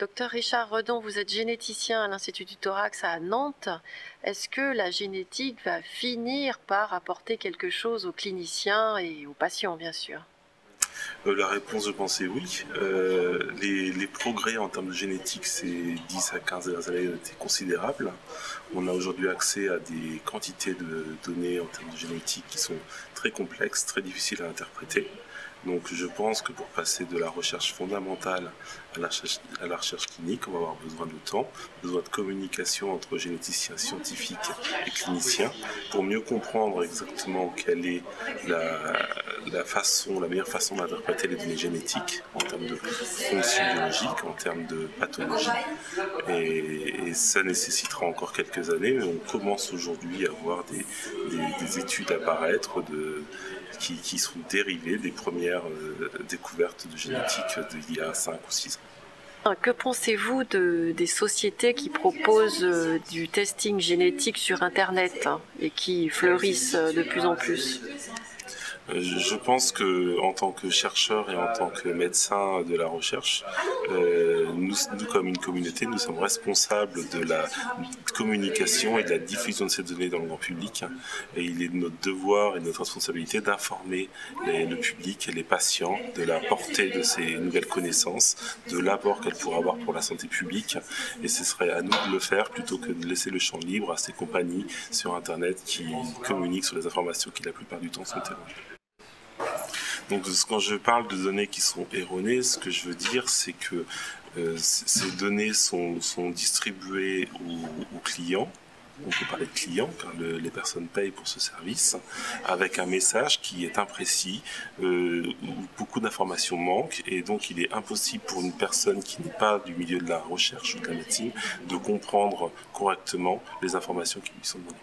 Docteur Richard Redon, vous êtes généticien à l'Institut du Thorax à Nantes. Est-ce que la génétique va finir par apporter quelque chose aux cliniciens et aux patients, bien sûr? Euh, la réponse, je pense, est oui. Euh, les, progrès en termes de génétique ces 10 à 15 dernières années ont été considérables. On a aujourd'hui accès à des quantités de données en termes de génétique qui sont très complexes, très difficiles à interpréter. Donc je pense que pour passer de la recherche fondamentale à la recherche, clinique, on va avoir besoin de temps, besoin de communication entre généticiens scientifiques et cliniciens pour mieux comprendre exactement quelle est la, façon, la meilleure façon d'interpréter les données génétiques en termes de fonction biologique, en termes de pathologie. Et, ça nécessitera encore quelques années, mais on commence aujourd'hui à voir des, des études apparaître de qui, sont dérivés des premières euh, découvertes de génétique d'il y a 5 ou 6 ans. Que pensez-vous de, des sociétés qui proposent euh, du testing génétique sur Internet hein, et qui fleurissent euh, de plus en plus? Je pense que en tant que chercheur et en tant que médecin de la recherche, euh, nous, comme une communauté, nous sommes responsables de la communication et de la diffusion de ces données dans le grand public. Et il est de notre devoir et de notre responsabilité d'informer le public et les patients de la portée de ces nouvelles connaissances, de l'apport qu'elles pourraient avoir pour la santé publique. Et ce serait à nous de le faire plutôt que de laisser le champ libre à ces compagnies sur Internet qui communiquent sur les informations qui la plupart du temps sont erronées. Donc quand je parle de données qui sont erronées, ce que je veux dire, c'est que euh, ces données sont, distribuées aux clients on peut parler de clients, car les personnes payent pour ce service, avec un message qui est imprécis, euh, où beaucoup d'informations manquent, et donc il est impossible pour une personne qui n'est pas du milieu de la recherche ou de la médecine de comprendre correctement les informations qui lui sont données.